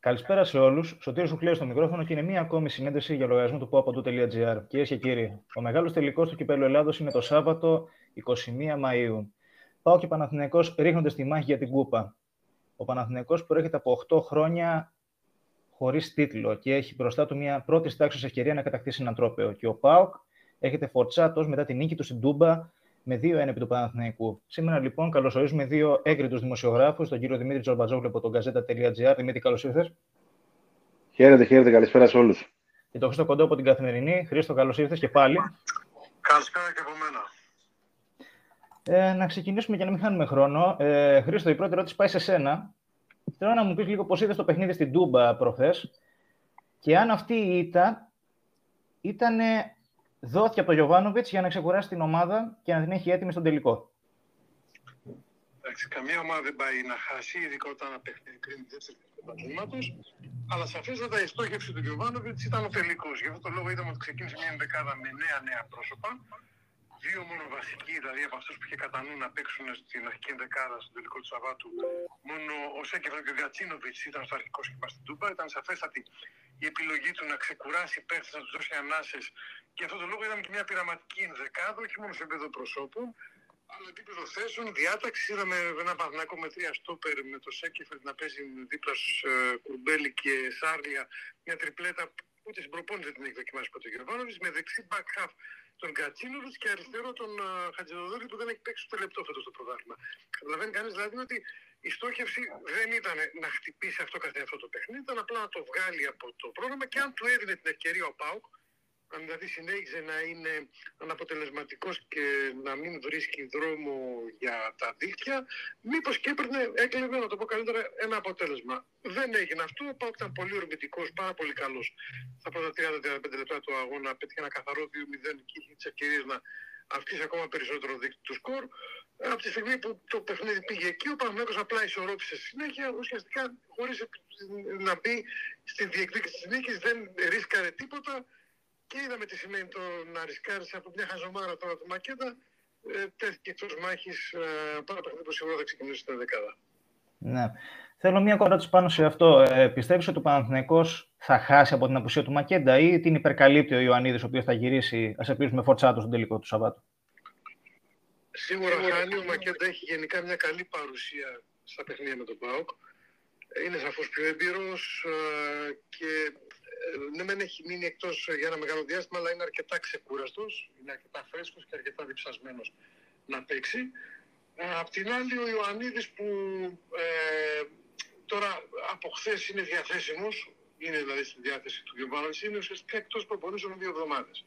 Καλησπέρα σε όλους. Σωτήρης σου κλείνει στο μικρόφωνο και είναι μία ακόμη συνέντευξη για λογαριασμό του popadu.gr. Κυρίες και κύριοι, ο μεγάλος τελικός του κυπέλου Ελλάδος είναι το Σάββατο 21 Μαου. Πάω και Παναθηναϊκός ρίχνονται στη μάχη για την κούπα. Ο Παναθηναϊκός προέρχεται από 8 χρόνια χωρίς τίτλο και έχει μπροστά του μια πρώτης τάξης ευκαιρία να κατακτήσει έναν τρόπαιο. Και ο Πάοκ έρχεται φορτσάτο μετά την νίκη του στην Τούμπα με 2-1 επί του Παναθηναϊκού. Σήμερα λοιπόν καλωσορίζουμε δύο έγκριτους δημοσιογράφους, τον κύριο Δημήτρη Τζορμπατζόγλου από τον Gazeta.gr. Δημήτρη, καλώς ήρθες. Χαίρετε, χαίρετε, καλησπέρα σε όλους. Και τον Χρήστο Κοντό από την Καθημερινή. Χρήστο, καλώς ήρθες και πάλι. Καλησπέρα και από μένα. Ε, να ξεκινήσουμε για να μην χάνουμε χρόνο. Ε, Χρήστο, η πρώτη ερώτηση πάει σε σένα. Θέλω να μου πεις λίγο πώς είδες το παιχνίδι στην Τούμπα προχθές και αν αυτή η ήττα ήταν δόθηκε από τον Γιωβάνοβιτς για να ξεκουράσει την ομάδα και να την έχει έτοιμη στον τελικό. Εντάξει, καμία ομάδα δεν πάει να χάσει, ειδικά όταν ένα παιχνίδι κρίνει δεύτερη του επαγγέλματο. Αλλά σαφέστατα η στόχευση του Γιωβάνοβιτς ήταν ο τελικός. Γι' αυτό το λόγο είδαμε ότι ξεκίνησε μια δεκάδα με νέα νέα πρόσωπα. Δύο μόνο βασικοί, δηλαδή από αυτούς που είχε κατά νου να παίξουν στην αρχική δεκάδα στον τελικό του Σαββάτου. Μόνο ο Σέκεφερ και ο Γκατσίνοβιτ ήταν στο αρχικό σχήμα στην Τούμπα. Ήταν σαφέστατη η επιλογή του να ξεκουράσει παίχτε, να τους δώσει ανάσες. Και αυτό το λόγο είδαμε και μια πειραματική ενδεκάδα, όχι μόνο σε επίπεδο προσώπων, αλλά επίπεδο θέσεων, διάταξης. Είδαμε ένα παθηνακό με τρία στόπερ με το Σέκεφερ να παίζει δίπλα στους ε, Κουρμπέλη και Σάρλια. Μια τριπλέτα που ούτε στην προπόνηση δεν την έχει δοκιμάσει ποτέ ο Με δεξί back half τον Κατσίνοβιτ και αριστερό τον uh, Χατζηδοδόρη που δεν έχει παίξει το λεπτό φέτος στο πρωτάθλημα. Καταλαβαίνει κανείς δηλαδή ότι η στόχευση δεν ήταν να χτυπήσει αυτό καθ' αυτό το παιχνίδι, ήταν απλά να το βγάλει από το πρόγραμμα και αν του έδινε την ευκαιρία ο Πάουκ, αν δηλαδή συνέχιζε να είναι αναποτελεσματικός και να μην βρίσκει δρόμο για τα δίχτυα, μήπως και έπαιρνε, έκλεβε, να το πω καλύτερα, ένα αποτέλεσμα. Δεν έγινε αυτό, ο Πάουκ ήταν πολύ ορμητικός, πάρα πολύ καλός. Στα πρώτα 30-35 λεπτά του αγώνα πέτυχε ένα καθαρό 2-0 και είχε τις ευκαιρίες να αυξήσει ακόμα περισσότερο δίκτυο του σκορ. Από τη στιγμή που το παιχνίδι πήγε εκεί, ο Παναγιώτος απλά ισορρόπησε συνέχεια, ουσιαστικά χωρίς να μπει στη διεκδίκηση της νίκης, δεν ρίσκαρε τίποτα και είδαμε τι σημαίνει το να ρισκάρεις από μια χαζομάρα τώρα του Μακέτα, ε, τέθηκε εκτός μάχης ε, πάρα παιχνίδι που σίγουρα θα ξεκινήσει στην δεκάδα. Ναι. Θέλω μια ερώτηση πάνω σε αυτό. Ε, πιστεύεις ότι ο Παναθηναϊκός θα χάσει από την απουσία του Μακέντα ή την υπερκαλύπτει ο Ιωαννίδης, ο οποίος θα γυρίσει, ας ελπίζουμε, φορτσάτο στον τελικό του Σαββάτου; Σίγουρα χάνει. Ο Μακέντα έχει γενικά μια καλή παρουσία στα παιχνίδια με τον ΠΑΟΚ. Είναι σαφώς πιο έμπειρος ε, και ε, ναι μεν έχει μείνει εκτός για ένα μεγάλο διάστημα αλλά είναι αρκετά ξεκούραστος, είναι αρκετά φρέσκος και αρκετά διψασμένος να παίξει. Ε, απ' την άλλη ο Ιωαννίδης που ε, τώρα από χθες είναι διαθέσιμος, είναι δηλαδή στη διάθεση του Γιωβάνοβιτς, είναι ουσιαστικά εκτός προπονήσεων δύο εβδομάδες.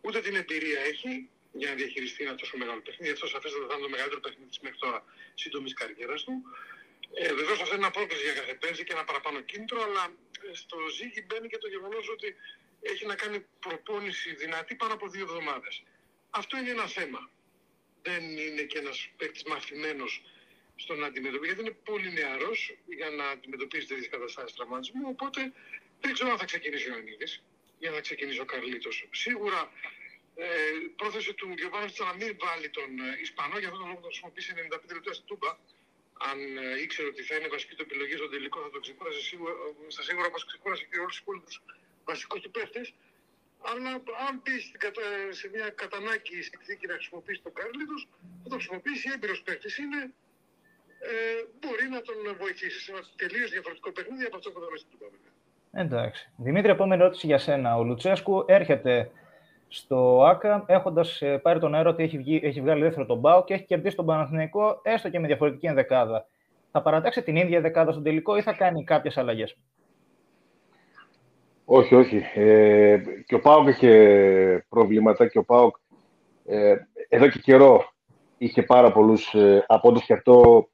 Ούτε την εμπειρία έχει, για να διαχειριστεί ένα τόσο μεγάλο παιχνίδι. Αυτό σαφέστατα θα είναι το μεγαλύτερο παιχνίδι της μέχρι τώρα σύντομης καριέρας του. Ε, Βεβαίως αυτό είναι ένα πρόκληση για κάθε παίκτη και ένα παραπάνω κίνητρο, αλλά ε, στο ζύγι μπαίνει και το γεγονός ότι έχει να κάνει προπόνηση δυνατή πάνω από δύο εβδομάδες. Αυτό είναι ένα θέμα. Δεν είναι και ένας παίκτης μαθημένος στο να αντιμετωπίσει, γιατί είναι πολύ νεαρός για να αντιμετωπίσει τέτοιες καταστάσεις τραυματισμού. Οπότε δεν ξέρω αν θα ξεκινήσει ο Ανίδη για να ξεκινήσει ο Καρλίτος. Σίγουρα ε, πρόθεση του Γιωβάνοβιτς ήταν να μην βάλει τον ε, Ισπανό, για αυτόν τον λόγο θα χρησιμοποιήσει 95 λεπτά στην Τούμπα. Αν ε, ήξερε ότι θα είναι βασική του επιλογή στο τελικό, θα το ξεκούρασε σίγουρα, ε, στα σίγουρα όπω ξεκούρασε και όλους τους υπόλοιπους βασικούς του παίχτες. Αλλά αν πεις σε μια κατανάκη συνθήκη να χρησιμοποιήσει τον Κάρλιτο, θα το χρησιμοποιήσει. Έμπειρος παίχτης είναι, ε, μπορεί να τον βοηθήσει σε ένα τελείως διαφορετικό παιχνίδι από αυτό που θα στην Τούμπα. Εντάξει. Δημήτρη, επόμενη ερώτηση για σένα. Ο Λουτσέσκου έρχεται στο ΑΚΑ, έχοντας ε, πάρει τον αέρα ότι έχει, βγει, έχει βγάλει δεύτερο τον Μπάου και έχει κερδίσει τον Παναθηναϊκό έστω και με διαφορετική ενδεκάδα. Θα παρατάξει την ίδια ενδεκάδα στον τελικό ή θα κάνει κάποιες αλλαγές; Όχι, όχι. Ε, και ο Πάοκ είχε προβλήματα και ο Πάοκ ε, εδώ και καιρό είχε πάρα πολλούς ε, απόντους και αυτό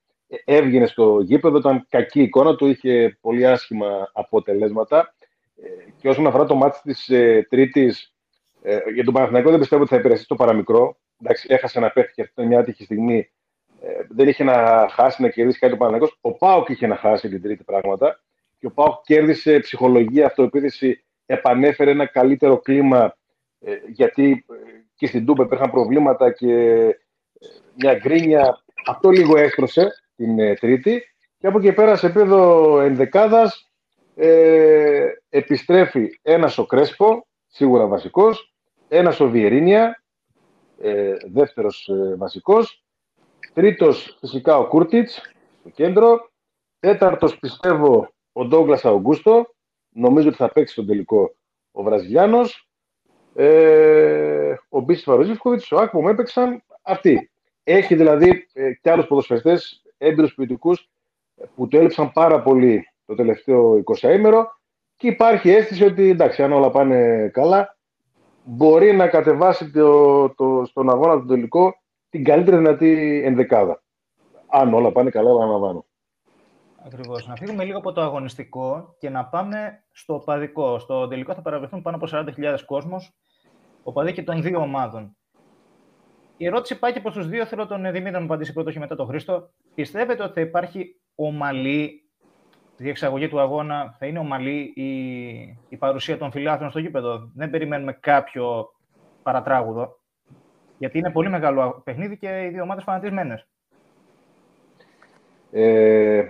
έβγαινε στο γήπεδο, ήταν κακή εικόνα του, είχε πολύ άσχημα αποτελέσματα. Ε, και όσον αφορά το μάτι της ε, Τρίτης, ε, για τον Παναθηναϊκό δεν πιστεύω ότι θα υπηρεσίσει το παραμικρό. Εντάξει, έχασε να πέφτει και αυτή μια άτυχη στιγμή. Ε, δεν είχε να χάσει, να κερδίσει κάτι ο Παναθηναϊκός. Ο Πάοκ είχε να χάσει την τρίτη πράγματα. Και ο Πάοκ κέρδισε ψυχολογία, αυτοεπίθεση, επανέφερε ένα καλύτερο κλίμα. Ε, γιατί ε, και στην Τούμπα υπήρχαν προβλήματα και ε, μια γκρίνια. Αυτό λίγο έστρωσε την ε, τρίτη. Και από εκεί πέρα σε επίπεδο ενδεκάδας ε, επιστρέφει ένας ο Κρέσπο, σίγουρα βασικός, ένας ο Βιερίνια, ε, δεύτερος ε, βασικός, τρίτος φυσικά ο Κούρτιτς στο κέντρο, τέταρτος πιστεύω ο Ντόγκλας Αουγκούστο, νομίζω ότι θα παίξει στον τελικό ο Βραζιλιάνος, ε, ο Μπίσης Βαροζίφκοβιτς, ο Άκμο έπαιξαν. Αυτοί. Έχει δηλαδή ε, και άλλους ποδοσφαιριστές έμπειρους ποιητικούς που το έλειψαν πάρα πολύ το τελευταίο 20ήμερο και υπάρχει αίσθηση ότι εντάξει, αν όλα πάνε καλά, μπορεί να κατεβάσει το, το, στον αγώνα του τελικό την καλύτερη δυνατή ενδεκάδα. Αν όλα πάνε καλά, επαναλαμβάνω. Ακριβώς. Να φύγουμε λίγο από το αγωνιστικό και να πάμε στο παδικό. Στο τελικό θα παραβρεθούν πάνω από 40.000 κόσμος, οπαδοί και των δύο ομάδων. Η ερώτηση πάει και προς τους δύο. Θέλω τον Δημήτρη να μου απαντήσει πρώτο και μετά τον Χρήστο. Πιστεύετε ότι θα υπάρχει ομαλή διεξαγωγή του αγώνα, θα είναι ομαλή η, η παρουσία των φιλάθλων στο γήπεδο. Δεν περιμένουμε κάποιο παρατράγουδο. Γιατί είναι πολύ μεγάλο παιχνίδι και οι δύο ομάδες φανατισμένες. Ε,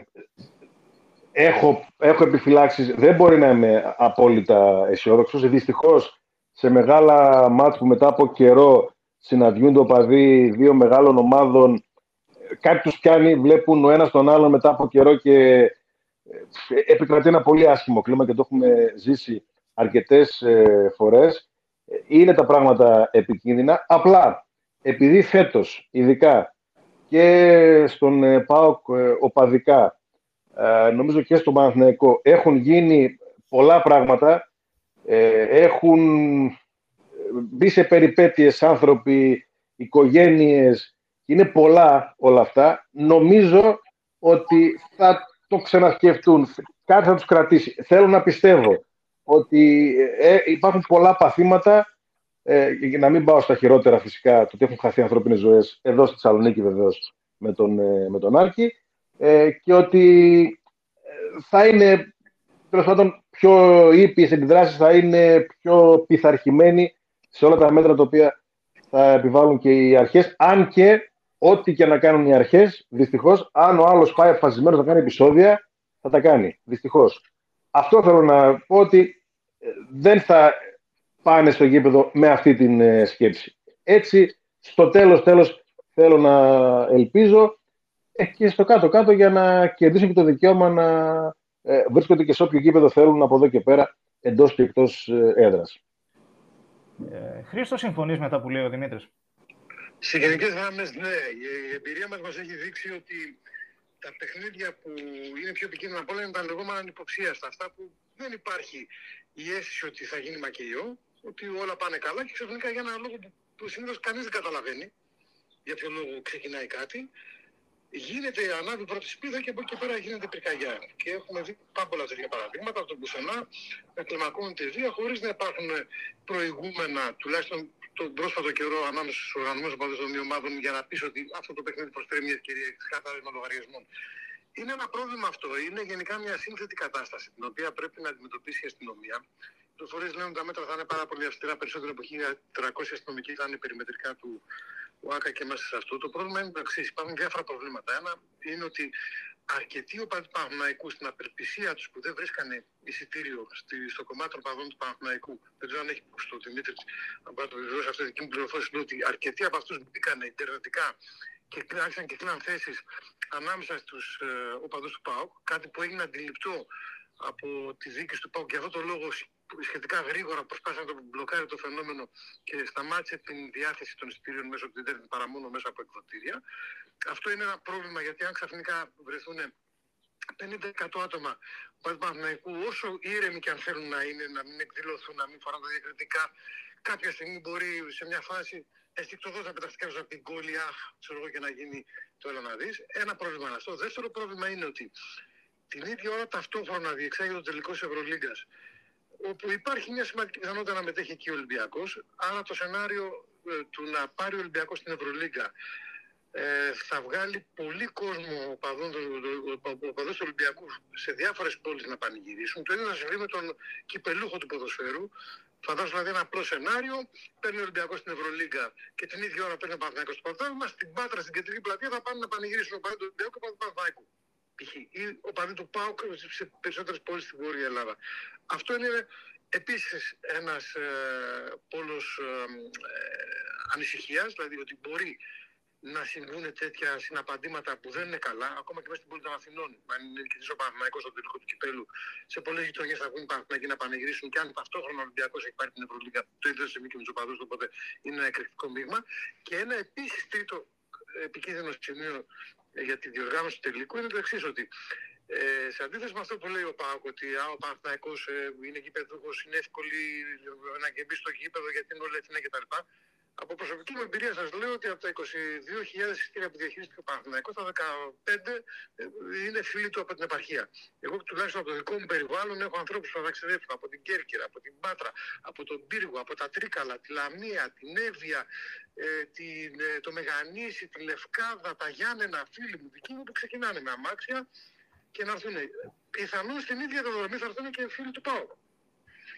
έχω, έχω επιφυλάξεις. Δεν μπορεί να είμαι απόλυτα αισιόδοξος. Δυστυχώς, σε μεγάλα μάτς που μετά από καιρό συναντιούνται οπαδοί δύο μεγάλων ομάδων, κάτι τους πιάνει, βλέπουν ο ένας τον άλλον μετά από καιρό και ε, επικρατεί ένα πολύ άσχημο κλίμα και το έχουμε ζήσει αρκετές ε, φορές. Είναι τα πράγματα επικίνδυνα. Απλά, επειδή φέτος, ειδικά και στον ε, ΠΑΟΚ οπαδικά, νομίζω και στον Παναθηναϊκό, έχουν γίνει πολλά πράγματα. Έχουν μπει σε περιπέτειες άνθρωποι, οικογένειες, είναι πολλά όλα αυτά. Νομίζω ότι θα το ξανασκεφτούν, κάτι θα τους κρατήσει. Θέλω να πιστεύω ότι ε, υπάρχουν πολλά παθήματα, ε, για να μην πάω στα χειρότερα φυσικά, το ότι έχουν χαθεί ανθρώπινες ζωές, εδώ στη Θεσσαλονίκη βεβαίως με τον, ε, με τον Άρκη, ε, και ότι ε, θα είναι τέλος πάντων πιο ήπιες αντιδράσεις, θα είναι πιο πειθαρχημένοι σε όλα τα μέτρα τα οποία θα επιβάλλουν και οι αρχές, αν και ό,τι και να κάνουν οι αρχές, δυστυχώς, αν ο άλλος πάει αποφασισμένος να κάνει επεισόδια, θα τα κάνει, δυστυχώς. Αυτό θέλω να πω ότι ε, δεν θα πάνε στο γήπεδο με αυτή την ε, σκέψη. Έτσι, στο τέλος, τέλος, θέλω να ελπίζω ε, και στο κάτω-κάτω για να κερδίσουν και το δικαίωμα να ε, βρίσκονται και σε όποιο γήπεδο θέλουν από εδώ και πέρα, εντός και εκτός ε, έδρας. Ε, Χρήστο, συμφωνείς με τα που λέει ο Δημήτρης; Σε γενικές γραμμές, ναι. Η εμπειρία μας μας έχει δείξει ότι τα παιχνίδια που είναι πιο επικίνδυνα από όλα είναι τα λεγόμενα ανυποψίαστα. Αυτά που δεν υπάρχει η αίσθηση ότι θα γίνει μακελιό, ότι όλα πάνε καλά και ξαφνικά για ένα λόγο που, που συνήθως κανείς δεν καταλαβαίνει για ποιο λόγο ξεκινάει κάτι γίνεται ανάβει πρώτη σπίδα και από εκεί πέρα γίνεται πυρκαγιά. Και έχουμε δει πάμπολα τέτοια παραδείγματα από τον πουθενά να κλιμακώνεται βία χωρίς να υπάρχουν προηγούμενα, τουλάχιστον τον πρόσφατο καιρό, ανάμεσα στους οργανωμένου οπαδού των δύο ομάδων για να πει ότι αυτό το παιχνίδι προσφέρει μια ευκαιρία ξεκάθαρα με λογαριασμών. Είναι ένα πρόβλημα αυτό. Είναι γενικά μια σύνθετη κατάσταση την οποία πρέπει να αντιμετωπίσει η αστυνομία. Οι πληροφορίε λένε ότι τα μέτρα θα είναι πάρα πολύ αυστηρά, περισσότερο από 1.300 αστυνομικοί θα είναι περιμετρικά του ο ΆΚΑ και μέσα σε αυτό. Το πρόβλημα είναι το εξής. Υπάρχουν διάφορα προβλήματα. Ένα είναι ότι αρκετοί οπαδοί του Παναθηναϊκού στην απελπισία τους που δεν βρίσκανε εισιτήριο στο κομμάτι των παδών του Παναθηναϊκού, δεν ξέρω αν έχει ακούσει το Δημήτρης, αν πάει το βεβαιώσει αυτή τη δική μου πληροφόρηση, είναι ότι αρκετοί από αυτούς μπήκαν ιντερνετικά και άρχισαν και κλείναν θέσεις ανάμεσα στους ε, οπαδούς του ΠΑΟΚ, κάτι που έγινε αντιληπτό από τη δίκη του ΠΑΟΚ. Για αυτό το λόγο σχετικά γρήγορα προσπάθησε να το μπλοκάρει το φαινόμενο και σταμάτησε την διάθεση των εισιτήριων μέσω του Ιντερνετ παρά μόνο μέσα από εκδοτήρια. Αυτό είναι ένα πρόβλημα γιατί αν ξαφνικά βρεθούν 50% άτομα του Παναθηναϊκού, όσο ήρεμοι και αν θέλουν να είναι, να μην εκδηλωθούν, να μην φοράνε τα διακριτικά, κάποια στιγμή μπορεί σε μια φάση αισθηκτοδό να πεταχτεί κάποιος από την κόλλη, αχ, ξέρω εγώ, και να γίνει το έλα να δεις. Ένα πρόβλημα είναι αυτό. Δεύτερο πρόβλημα είναι ότι την ίδια ώρα ταυτόχρονα διεξάγει το τελικό της Ευρωλίγκας όπου υπάρχει μια σημαντική πιθανότητα να μετέχει και ο Ολυμπιακός. Άρα το σενάριο ε, του να πάρει ο Ολυμπιακός στην Ευρωλίγκα ε, θα βγάλει πολύ κόσμο οπαδών του Ολυμπιακού σε διάφορες πόλεις να πανηγυρίσουν. Το ίδιο θα συμβεί με τον κυπελούχο του ποδοσφαίρου. Φαντάζομαι δηλαδή ένα απλό σενάριο. Παίρνει ο Ολυμπιακός στην Ευρωλίγκα και την ίδια ώρα παίρνει ο Παναθηναϊκός στο Πρωτάθλημα. Στην Πάτρα, στην κεντρική πλατεία θα πάνε να πανηγυρίσουν ο Παναθηναϊκός του Ολυμπιακού και ο Παναθηναϊκού. π.χ. ή ο παδί του ΠΑΟΚ σε περισσότερες πόλεις στην Βόρεια Ελλάδα. Αυτό είναι επίσης ένας ε, πόλος ε, ανησυχίας, δηλαδή ότι μπορεί να συμβούν τέτοια συναπαντήματα που δεν είναι καλά, ακόμα και μέσα στην πόλη των Αθηνών. Αν είναι και ο Παναθυναϊκό στο τελικό του κυπέλου, σε πολλές γειτονιές θα βγουν Παναθυναϊκοί να πανηγυρίσουν και αν ταυτόχρονα ο Ολυμπιακός έχει πάρει την Ευρωλίγα, το ίδιο σε και με του οπαδού, οπότε είναι ένα εκρηκτικό μείγμα. Και ένα επίσης τρίτο επικίνδυνο σημείο ε, για τη διοργάνωση του τελικού είναι το εξής, ότι ε, σε αντίθεση με αυτό που λέει ο Πάοκ, ότι α, ο Παναθηναϊκός ε, είναι γήπεδο, είναι εύκολη να μπει στο γήπεδο γιατί είναι όλη Αθήνα κτλ. Από προσωπική μου εμπειρία σας λέω ότι από τα 22.000 εισιτήρια που διαχειρίστηκε ο Παναθηναϊκός, τα 15 ε, είναι φίλοι του από την επαρχία. Εγώ τουλάχιστον από το δικό μου περιβάλλον έχω ανθρώπους που θα ταξιδεύουν από την Κέρκυρα, από την Πάτρα, από τον Πύργο, από τα Τρίκαλα, τη Λαμία, την Εύβοια, ε, την, ε, το Μεγανήσι, τη Λευκάδα, τα Γιάννενα, φίλοι μου, δικοί μου που ξεκινάνε με αμάξια και να έρθουν. Πιθανόν στην ίδια δρομή θα έρθουν και φίλοι του ΠΑΟΚ.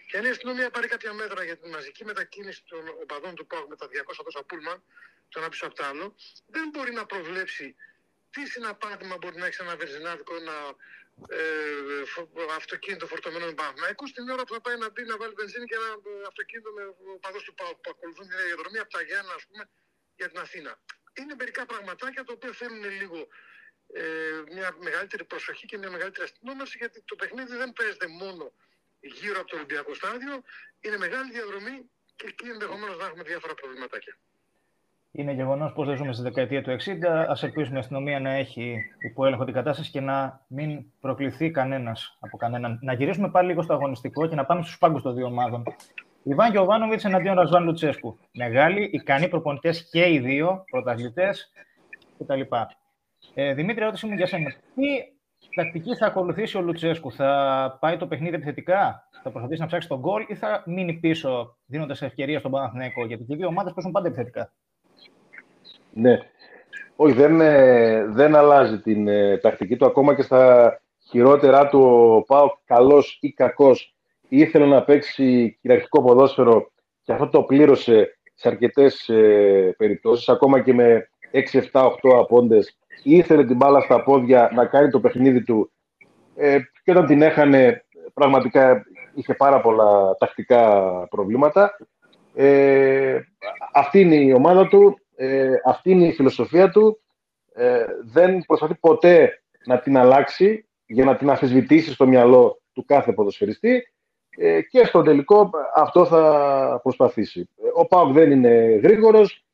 Και αν η αστυνομία πάρει κάποια μέτρα για τη μαζική μετακίνηση των οπαδών του ΠΑΟΚ με τα 200 τόσα πούλμαν, το ένα πίσω από το άλλο, δεν μπορεί να προβλέψει τι συναπάτημα μπορεί να έχει ένα βενζινάδικο, ένα ε, αυτοκίνητο φορτωμένο με Παναθηναϊκούς την ώρα που θα πάει να μπει να βάλει βενζίνη και ένα αυτοκίνητο με οπαδός του ΠΑΟΚ που ακολουθούν την διαδρομή από τα Γιάννα, ας πούμε, για την Αθήνα. Είναι μερικά πραγματάκια τα οποία θέλουν λίγο ε, μια μεγαλύτερη προσοχή και μια μεγαλύτερη αστυνόμευση γιατί το παιχνίδι δεν παίζεται μόνο γύρω από το Ολυμπιακό Στάδιο. Είναι μεγάλη διαδρομή και εκεί ενδεχομένως να έχουμε διάφορα προβληματάκια. Είναι γεγονός πω δεν ζούμε στη δεκαετία του 60. Α ελπίσουμε η αστυνομία να έχει υποέλεγχο την κατάσταση και να μην προκληθεί κανένας από κανέναν. Να γυρίσουμε πάλι λίγο στο αγωνιστικό και να πάμε στους πάγκους των δύο ομάδων. Ιβάν Γιοβάνοβιτ εναντίον Ρασβάν Λουτσέσκου. Μεγάλοι, ικανοί προπονητές και οι δύο, πρωταθλητές κτλ. Ε, Δημήτρη, ερώτηση μου για σένα. Τι τακτικής θα ακολουθήσει ο Λουτσέσκου, θα πάει το παιχνίδι επιθετικά, θα προσπαθήσει να ψάξει τον γκολ ή θα μείνει πίσω δίνοντας ευκαιρία στον Παναθηναϊκό, γιατί και οι δύο ομάδες παίζουν πάντα επιθετικά. Ναι. Όχι, δεν, ε, δεν αλλάζει την ε, τακτική του ακόμα και στα χειρότερά του ο Πάο καλός ή κακός ήθελε να παίξει κυριαρχικό ποδόσφαιρο και αυτό το πλήρωσε σε αρκετές ε, περιπτώσεις ακόμα και με 6, 7, 8 απόντες ήθελε την μπάλα στα πόδια να κάνει το παιχνίδι του ε, και όταν την έχανε πραγματικά είχε πάρα πολλά τακτικά προβλήματα. Ε, αυτή είναι η ομάδα του, ε, αυτή είναι η φιλοσοφία του. Ε, δεν προσπαθεί ποτέ να την αλλάξει για να την αφισβητήσει στο μυαλό του κάθε ποδοσφαιριστή ε, και στο τελικό αυτό θα προσπαθήσει. Ο Πάοκ δεν είναι γρήγορος,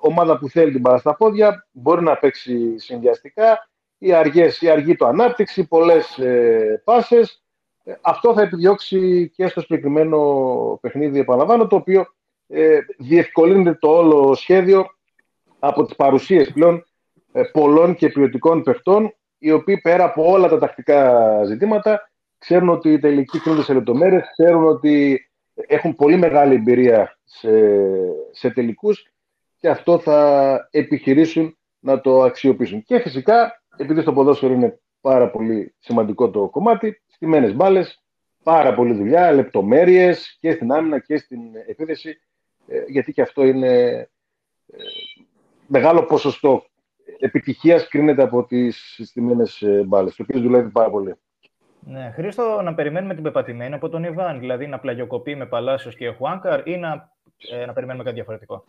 ομάδα που θέλει την μπάλα στα πόδια, μπορεί να παίξει συνδυαστικά, η, αργές, η αργή του ανάπτυξη, πολλές ε, πάσες. Ε, αυτό θα επιδιώξει και στο συγκεκριμένο παιχνίδι, επαναλαμβάνω, το οποίο ε, διευκολύνεται το όλο σχέδιο από τις παρουσίες πλέον ε, πολλών και ποιοτικών παιχτών, οι οποίοι πέρα από όλα τα τακτικά ζητήματα ξέρουν ότι οι τελικοί κρίνονται σε λεπτομέρειες, ξέρουν ότι έχουν πολύ μεγάλη εμπειρία σε, σε τελικούς και αυτό θα επιχειρήσουν να το αξιοποιήσουν. Και φυσικά, επειδή στο ποδόσφαιρο είναι πάρα πολύ σημαντικό το κομμάτι, στιμένες μπάλες, πάρα πολλή δουλειά, λεπτομέρειες και στην άμυνα και στην επίθεση, ε, γιατί και αυτό είναι ε, μεγάλο ποσοστό επιτυχίας κρίνεται από τις στιμένες ε, μπάλες, το οποίο δουλεύει πάρα πολύ. Ναι, Χρήστο, να περιμένουμε την πεπατημένη από τον Ιβάν, δηλαδή να πλαγιοκοπεί με Παλάσιος και Χουάνκαρ ή να, να περιμένουμε κάτι διαφορετικό.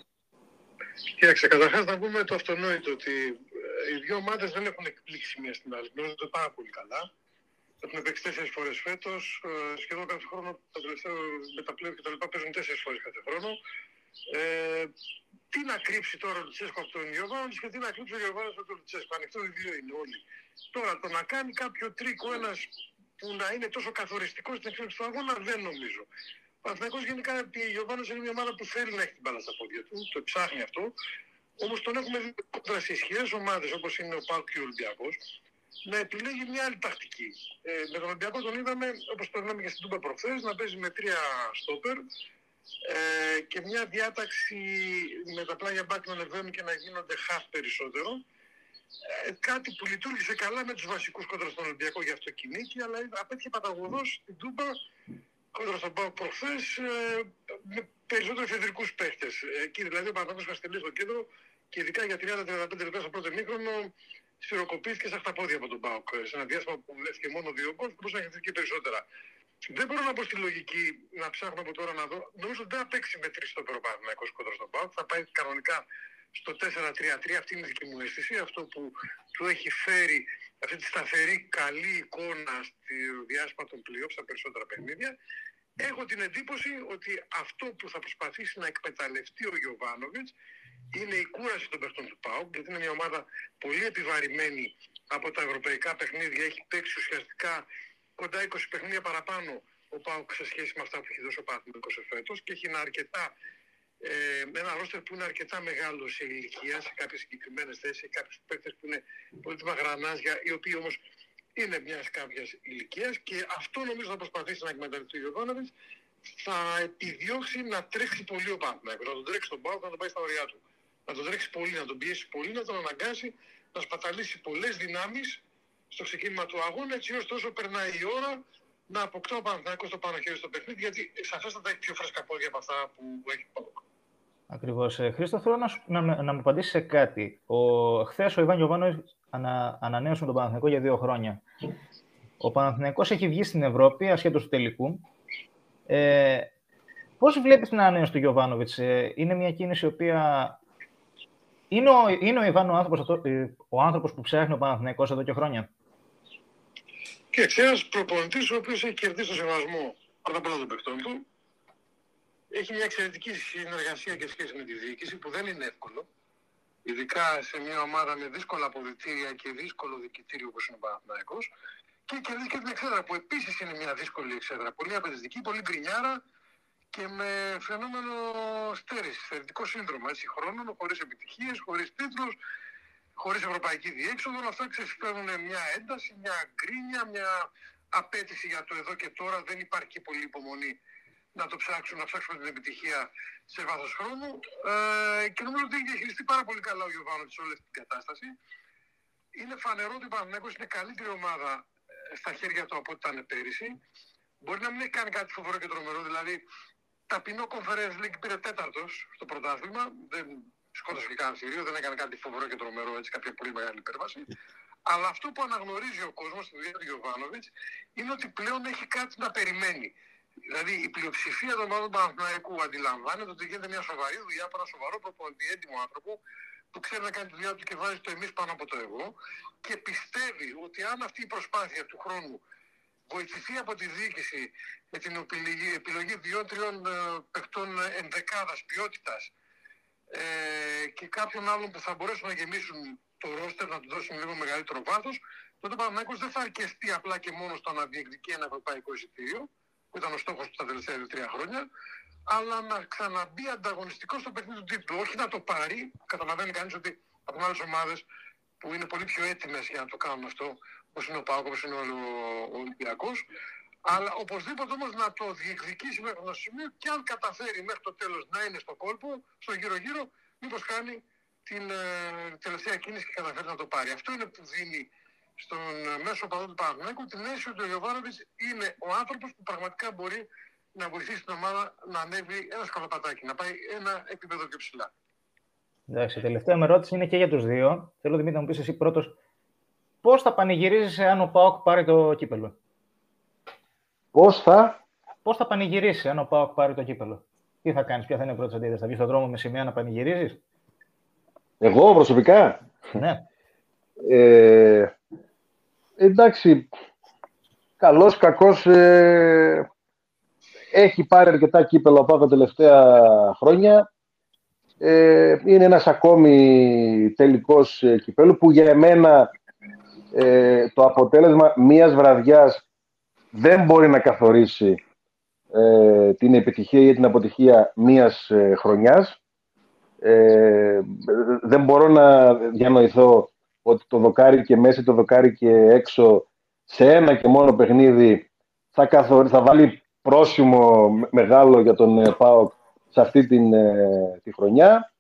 Κοίταξε, καταρχάς να πούμε το αυτονόητο ότι ε, οι δύο ομάδες δεν έχουν εκπλήξει μία στην άλλη. Γνωρίζονται πάρα πολύ καλά. Έχουν παίξει τέσσερις φορές φέτος. Ε, σχεδόν κάθε χρόνο, τα τελευταία με τα πλέον και τα λοιπά, παίζουν τέσσερις φορές κάθε χρόνο. Ε, τι να κρύψει τώρα ο Λουτσέσκο από τον Ιωβάνο και τι να κρύψει ο Ιωβάνο από τον Λουτσέσκο. Ανοιχτό βιβλίο είναι όλοι. Τώρα το να κάνει κάποιο τρίκο ένας που να είναι τόσο καθοριστικός στην εξέλιξη του αγώνα δεν νομίζω. Ο Παναθηναϊκός γενικά η Γιωβάνος είναι μια ομάδα που θέλει να έχει την μπάλα στα πόδια του, το ψάχνει αυτό. Όμως τον έχουμε δει κόντρα σε ισχυρές ομάδες όπως είναι ο Πάουκ και ο Ολυμπιακός να επιλέγει μια άλλη τακτική. Ε, με τον Ολυμπιακό τον είδαμε, όπως το είδαμε και στην Τούμπα προχθές, να παίζει με τρία στόπερ ε, και μια διάταξη με τα πλάγια μπάκ να ανεβαίνουν και να γίνονται χαφ περισσότερο. Ε, κάτι που λειτουργήσε καλά με τους βασικούς κόντρα στον Ολυμπιακό για αυτό κινήκη, αλλά απέτυχε παταγωδό στην Τούμπα κόντρα στον Πάο προχθέ ε, με περισσότερους κεντρικούς παίχτες. Εκεί δηλαδή ο Παναγιώτο Καστελή στο κέντρο και ειδικά για 30-35 λεπτά στο πρώτο μήχρονο σφυροκοπήθηκε στα χταπόδια από τον Πάοκ. Σε ένα διάστημα που λε και μόνο δύο γκολ, μπορούσε να έχει και περισσότερα. Δεν μπορώ να πω στη λογική να ψάχνω από τώρα να δω. Νομίζω ότι δεν θα παίξει με τρεις στο Παναθηναϊκό κοντά στον Πάοκ. Θα πάει κανονικά στο 4-3-3. Αυτή είναι η δική μου αίσθηση. Αυτό που του έχει φέρει αυτή τη σταθερή καλή εικόνα στη διάσπα των πλοίων στα περισσότερα παιχνίδια. Έχω την εντύπωση ότι αυτό που θα προσπαθήσει να εκμεταλλευτεί ο Γιωβάνοβιτς είναι η κούραση των παιχτών του ΠΑΟΚ, γιατί είναι μια ομάδα πολύ επιβαρημένη από τα ευρωπαϊκά παιχνίδια. Έχει παίξει ουσιαστικά κοντά 20 παιχνίδια παραπάνω ο ΠΑΟΚ σε σχέση με αυτά που έχει δώσει ο Παναθηναϊκός φέτο και έχει ένα αρκετά ε, ένα ρόστερ που είναι αρκετά μεγάλο σε ηλικία, σε κάποιες συγκεκριμένες θέσεις, κάποιους παίκτες που είναι πολύτιμα γρανάζια, οι οποίοι όμως είναι μιας κάποιας ηλικίας και αυτό νομίζω θα προσπαθήσει να εκμεταλλευτεί ο Γιωβάνοβιτς. Θα επιδιώξει να τρέξει πολύ ο Παναθηναϊκός, να τον τρέξει στον Πάο, να τον πάει στα ωριά του. Να τον τρέξει πολύ, να τον πιέσει πολύ, να τον αναγκάσει να σπαταλήσει πολλές δυνάμεις στο ξεκίνημα του αγώνα, έτσι ώστε όσο περνάει η ώρα να αποκτά ο Παναθηναϊκός το πάνω χέρι στο παιχνίδι, γιατί σαφέστατα έχει πιο φρέσκα πόδια από αυτά που έχει ο Ακριβώς. Ε, Χρήστο, θέλω να, να, να μου απαντήσεις σε κάτι. Ο, χθες ο Ιβάν Γιωβάνος ανα, ανανέωσε τον Παναθηναϊκό για δύο χρόνια. Ο Παναθηναϊκός έχει βγει στην Ευρώπη, ασχέτως του τελικού. Ε, Πώς βλέπεις την ανανέωση του Γιωβάνοβιτς, ε, Είναι μια κίνηση η οποία. Είναι ο, είναι ο Ιβάν ο άνθρωπος ε, ο άνθρωπος που ψάχνει ο Παναθηναϊκός εδώ και χρόνια; Και ένας προπονητής ο οποίος έχει κερδίσει το σεβασμό πρώτα απ' όλα των παιχτών του. Έχει μια εξαιρετική συνεργασία και σχέση με τη διοίκηση που δεν είναι εύκολο. Ειδικά σε μια ομάδα με δύσκολα αποδητήρια και δύσκολο διοικητήριο όπως είναι ο Παναθυναϊκό. Και κερδίσει και την εξέδρα που επίσης είναι μια δύσκολη εξέδρα. Πολύ απαιτητική, πολύ γκρινιάρα και με φαινόμενο στέρηση, θεωρητικό σύνδρομο. Έτσι, χρόνων, χωρίς επιτυχίες, χωρίς τίτλους, χωρίς ευρωπαϊκή διέξοδο. Όλα αυτά ξεσπέρνουν μια ένταση, μια γκρίνια, μια απέτηση για το εδώ και τώρα. Δεν υπάρχει πολύ υπομονή να το ψάξουμε, να ψάξουμε την επιτυχία σε βάθος χρόνου. Ε, και νομίζω ότι έχει διαχειριστεί πάρα πολύ καλά ο Γιωβάνο σε όλη αυτή την κατάσταση. Είναι φανερό ότι ο Παναγιώτο είναι καλύτερη ομάδα ε, στα χέρια του από ό,τι ήταν πέρυσι. Μπορεί να μην έχει κάνει κάτι φοβερό και τρομερό. Δηλαδή, ταπεινό conference league πήρε τέταρτος στο πρωτάθλημα. Δεν σκότωσε και κανένα θηρίο, δεν έκανε κάτι φοβερό και τρομερό, έτσι, κάποια πολύ μεγάλη υπέρβαση. Αλλά αυτό που αναγνωρίζει ο κόσμος στη δουλειά του Γιωβάνοβιτς είναι ότι πλέον έχει κάτι να περιμένει. Δηλαδή η πλειοψηφία των ομάδων Παναθηναϊκού αντιλαμβάνεται ότι γίνεται μια σοβαρή δουλειά από ένα σοβαρό προπονητή, έντιμο άνθρωπο που ξέρει να κάνει τη δουλειά του και βάζει το εμείς πάνω από το εγώ και πιστεύει ότι αν αυτή η προσπάθεια του χρόνου βοηθηθεί από τη διοίκηση με την επιλογή, επιλογή δύο-τριών ε, παιχτών ενδεκάδας ποιότητας ε, και κάποιων άλλων που θα μπορέσουν να γεμίσουν το ρόστερ, να τους δώσουν λίγο μεγαλύτερο βάθος, τότε ο Παναγιώτο δεν θα αρκεστεί απλά και μόνο στο να διεκδικεί ένα ευρωπαϊκό εισιτήριο, που ήταν ο στόχος τους τα τελευταία τρία χρόνια, αλλά να ξαναμπεί ανταγωνιστικό στο παιχνίδι του τίτλου. Όχι να το πάρει. Καταλαβαίνει κανείς ότι από άλλες ομάδες που είναι πολύ πιο έτοιμες για να το κάνουν αυτό, όπως είναι ο Πάκο, όπως είναι ο Ολυμπιακός, αλλά οπωσδήποτε όμως να το διεκδικήσει μέχρι το σημείο και αν καταφέρει μέχρι το τέλος να είναι στο κόλπο, στο γύρω-γύρω, μήπως κάνει την ε, τελευταία κίνηση και καταφέρει να το πάρει. Αυτό είναι που δίνει στον μέσο παδό του Παναθηναϊκού την αίσθηση ότι ο Γιωβάνοβιτς είναι ο άνθρωπος που πραγματικά μπορεί να βοηθήσει την ομάδα να ανέβει ένα σκαλοπατάκι, να πάει ένα επίπεδο πιο ψηλά. Εντάξει, η τελευταία με ερώτηση είναι και για τους δύο. Θέλω Δημήτρη να μου πεις εσύ πρώτος, πώς θα πανηγυρίζεις αν ο Πάοκ πάρει το κύπελο; Πώς θα; Πώς θα πανηγυρίσει αν ο Πάοκ πάρει το κύπελο; Τι θα κάνεις, ποια θα είναι η πρώτη αντίδραση, θα βγεις στον δρόμο με σημαία να πανηγυρίζεις; Εγώ προσωπικά; Ναι. Ε, εντάξει, καλός, κακός, ε, έχει πάρει αρκετά κύπελο από τα τελευταία χρόνια. Ε, είναι ένας ακόμη τελικός ε, κυπέλου που για εμένα ε, το αποτέλεσμα μίας βραδιάς δεν μπορεί να καθορίσει ε, την επιτυχία ή την αποτυχία μίας χρονιάς. δεν μπορώ να διανοηθώ ότι το δοκάρι και μέσα, το δοκάρι και έξω σε ένα και μόνο παιχνίδι θα, θα βάλει πρόσημο μεγάλο για τον ε, ΠΑΟΚ σε αυτή την, ε, τη χρονιά.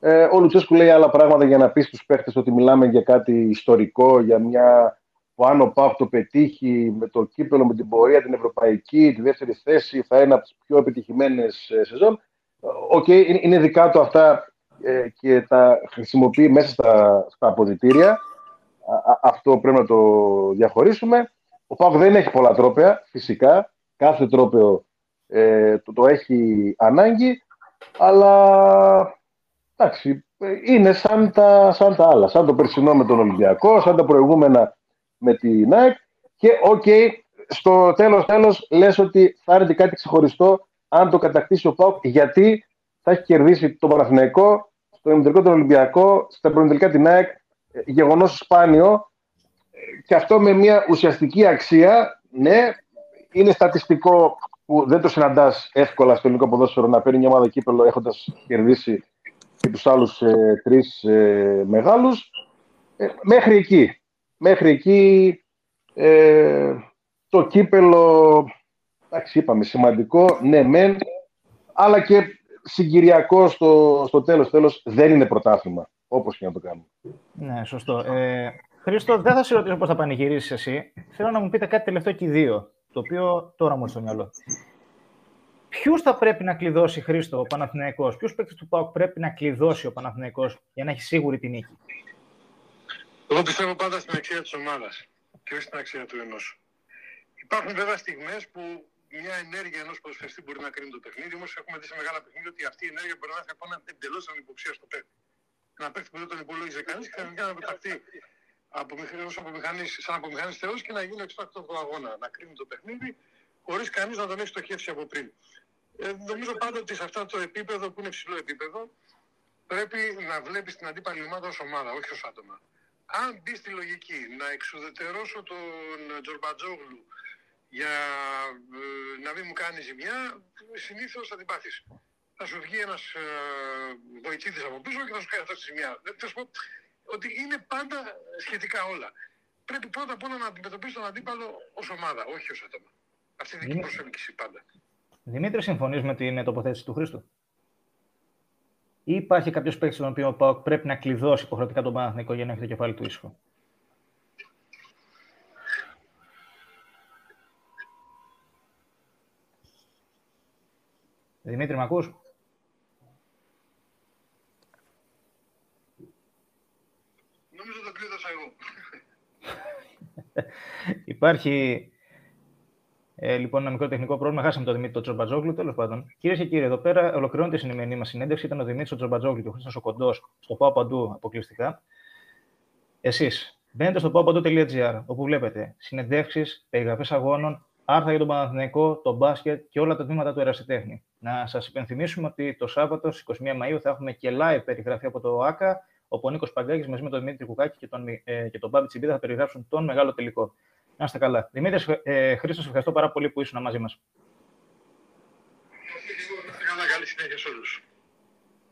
Ε, ο Λουτσέσκου λέει άλλα πράγματα για να πεις στους παίχτες ότι μιλάμε για κάτι ιστορικό, για μια που αν ο ΠΑΟΚ το πετύχει με το κύπελλο, με την πορεία, την ευρωπαϊκή, τη δεύτερη θέση, θα είναι από τις πιο επιτυχημένες ε, σεζόν. OK, okay, είναι δικά του αυτά ε, και τα χρησιμοποιεί μέσα στα, στα αποδυτήρια. αυτό πρέπει να το διαχωρίσουμε. Ο ΠΑΟΚ δεν έχει πολλά τρόπαια, φυσικά. Κάθε τρόπαιο ε, το, το έχει ανάγκη, αλλά εντάξει, είναι σαν τα, σαν τα άλλα. Σαν το περσινό με τον Ολυμπιακό, σαν τα προηγούμενα με την ΑΕΚ. Και OK, okay, στο τέλος τέλος λες ότι θα έρθει κάτι ξεχωριστό αν το κατακτήσει ο ΠΑΟΚ, γιατί θα έχει κερδίσει τον Παναθηναϊκό, στο ημιτελικό τον Ολυμπιακό, στα προημιτελικά την ΑΕΚ, ε, γεγονός σπάνιο και αυτό με μια ουσιαστική αξία, ναι, είναι στατιστικό που δεν το συναντάς εύκολα στο ελληνικό ποδόσφαιρο να παίρνει μια ομάδα κύπελλο έχοντας κερδίσει και τους άλλους ε, τρεις ε, μεγάλους. Ε, μέχρι εκεί. Μέχρι εκεί ε, το κύπελο, εντάξει είπαμε, σημαντικό, ναι μεν, αλλά και συγκυριακό στο, στο τέλος, τέλος δεν είναι πρωτάθλημα, όπως και να το κάνουμε. Ναι, σωστό. Ε, Χρήστο, δεν θα σε ρωτήσω πώς θα πανηγυρίσεις εσύ. Θέλω να μου πείτε κάτι τελευταίο και δύο, το οποίο τώρα μου στο μυαλό. Ποιους θα πρέπει να κλειδώσει Χρήστο ο Παναθηναϊκός, ποιους παίκτες του ΠΑΟΚ πρέπει να κλειδώσει ο Παναθηναϊκός για να έχει σίγουρη την νίκη; Εγώ πιστεύω πάντα στην αξία της ομάδας και όχι στην αξία του ενός. Υπάρχουν βέβαια στιγμές που μια ενέργεια ενός ποδοσφαιριστή μπορεί να κρίνει το παιχνίδι, όμως έχουμε δει σε μεγάλα παιχνίδια ότι αυτή η ενέργεια μπορεί να έχει από ένα εντελώς ανυποψία στο παίκτη. Ένα παίκτη που δεν τον υπολόγιζε κανείς και ξαφνικά να πεταχτεί από μηχανή, σαν από μηχανή θεός και να γίνει εξτάκτο του αγώνα. Να κρίνει το παιχνίδι χωρίς κανείς να τον έχει στοχεύσει από πριν. Ε, νομίζω πάντα ότι σε αυτό το επίπεδο που είναι ψηλό επίπεδο πρέπει να βλέπεις την αντίπαλη ομάδα ως ομάδα, όχι ως άτομα αν μπεις στη λογική να εξουδετερώσω τον Τζορμπατζόγλου για ε, να μην μου κάνει ζημιά, συνήθως θα την πάθεις. Θα σου βγει ένας ε, βοηθήτης από πίσω και θα σου κάνει αυτή τη ζημιά. Θα σου πω ότι είναι πάντα σχετικά όλα. Πρέπει πρώτα απ' όλα να αντιμετωπίσει τον αντίπαλο ως ομάδα, όχι ως άτομα. Αυτή είναι η δική προσέγγιση πάντα. Δημήτρη, συμφωνείς με την τοποθέτηση του Χρήστου; Ή υπάρχει κάποιος παίκτης στον οποίο ο Πάοκ πρέπει να κλειδώσει υποχρεωτικά τον Παναθηνικό για να έχει το κεφάλι του ήσυχο; Δημήτρη, με ακούς; Νομίζω το κλείδωσα εγώ. Υπάρχει ε, λοιπόν, ένα μικρό τεχνικό πρόβλημα. Χάσαμε τον Δημήτρη Τζορμπατζόγλου. Τέλος πάντων, κυρίες και κύριοι, εδώ πέρα ολοκληρώνεται η σημερινή μας συνέντευξη. Ήταν ο Δημήτρης Τζορμπατζόγλου και ο Χρήστος ο Κοντός. Στο πάω παντού αποκλειστικά. Εσείς μπαίνετε στο πάω όπου βλέπετε συνεντεύξεις, περιγραφές αγώνων, άρθρα για τον Παναθηναϊκό, τον μπάσκετ και όλα τα τμήματα του ερασιτέχνη. Να σας υπενθυμίσουμε ότι το Σάββατος στι 21 Μαου θα έχουμε και live περιγραφή από το ΑΚΑ, όπου ο Νίκος Παγκάκης μαζί με τον Δημήτρη Κουκάκη και τον, ε, και τον Μπάμπη Τσιμπίδα θα περιγράψουν τον μεγάλο τελικό. Να είστε καλά. Δημήτρη ε, Χρήστο, ευχαριστώ πάρα πολύ που ήσουν μαζί μας. Καλή συνέχεια σε όλους.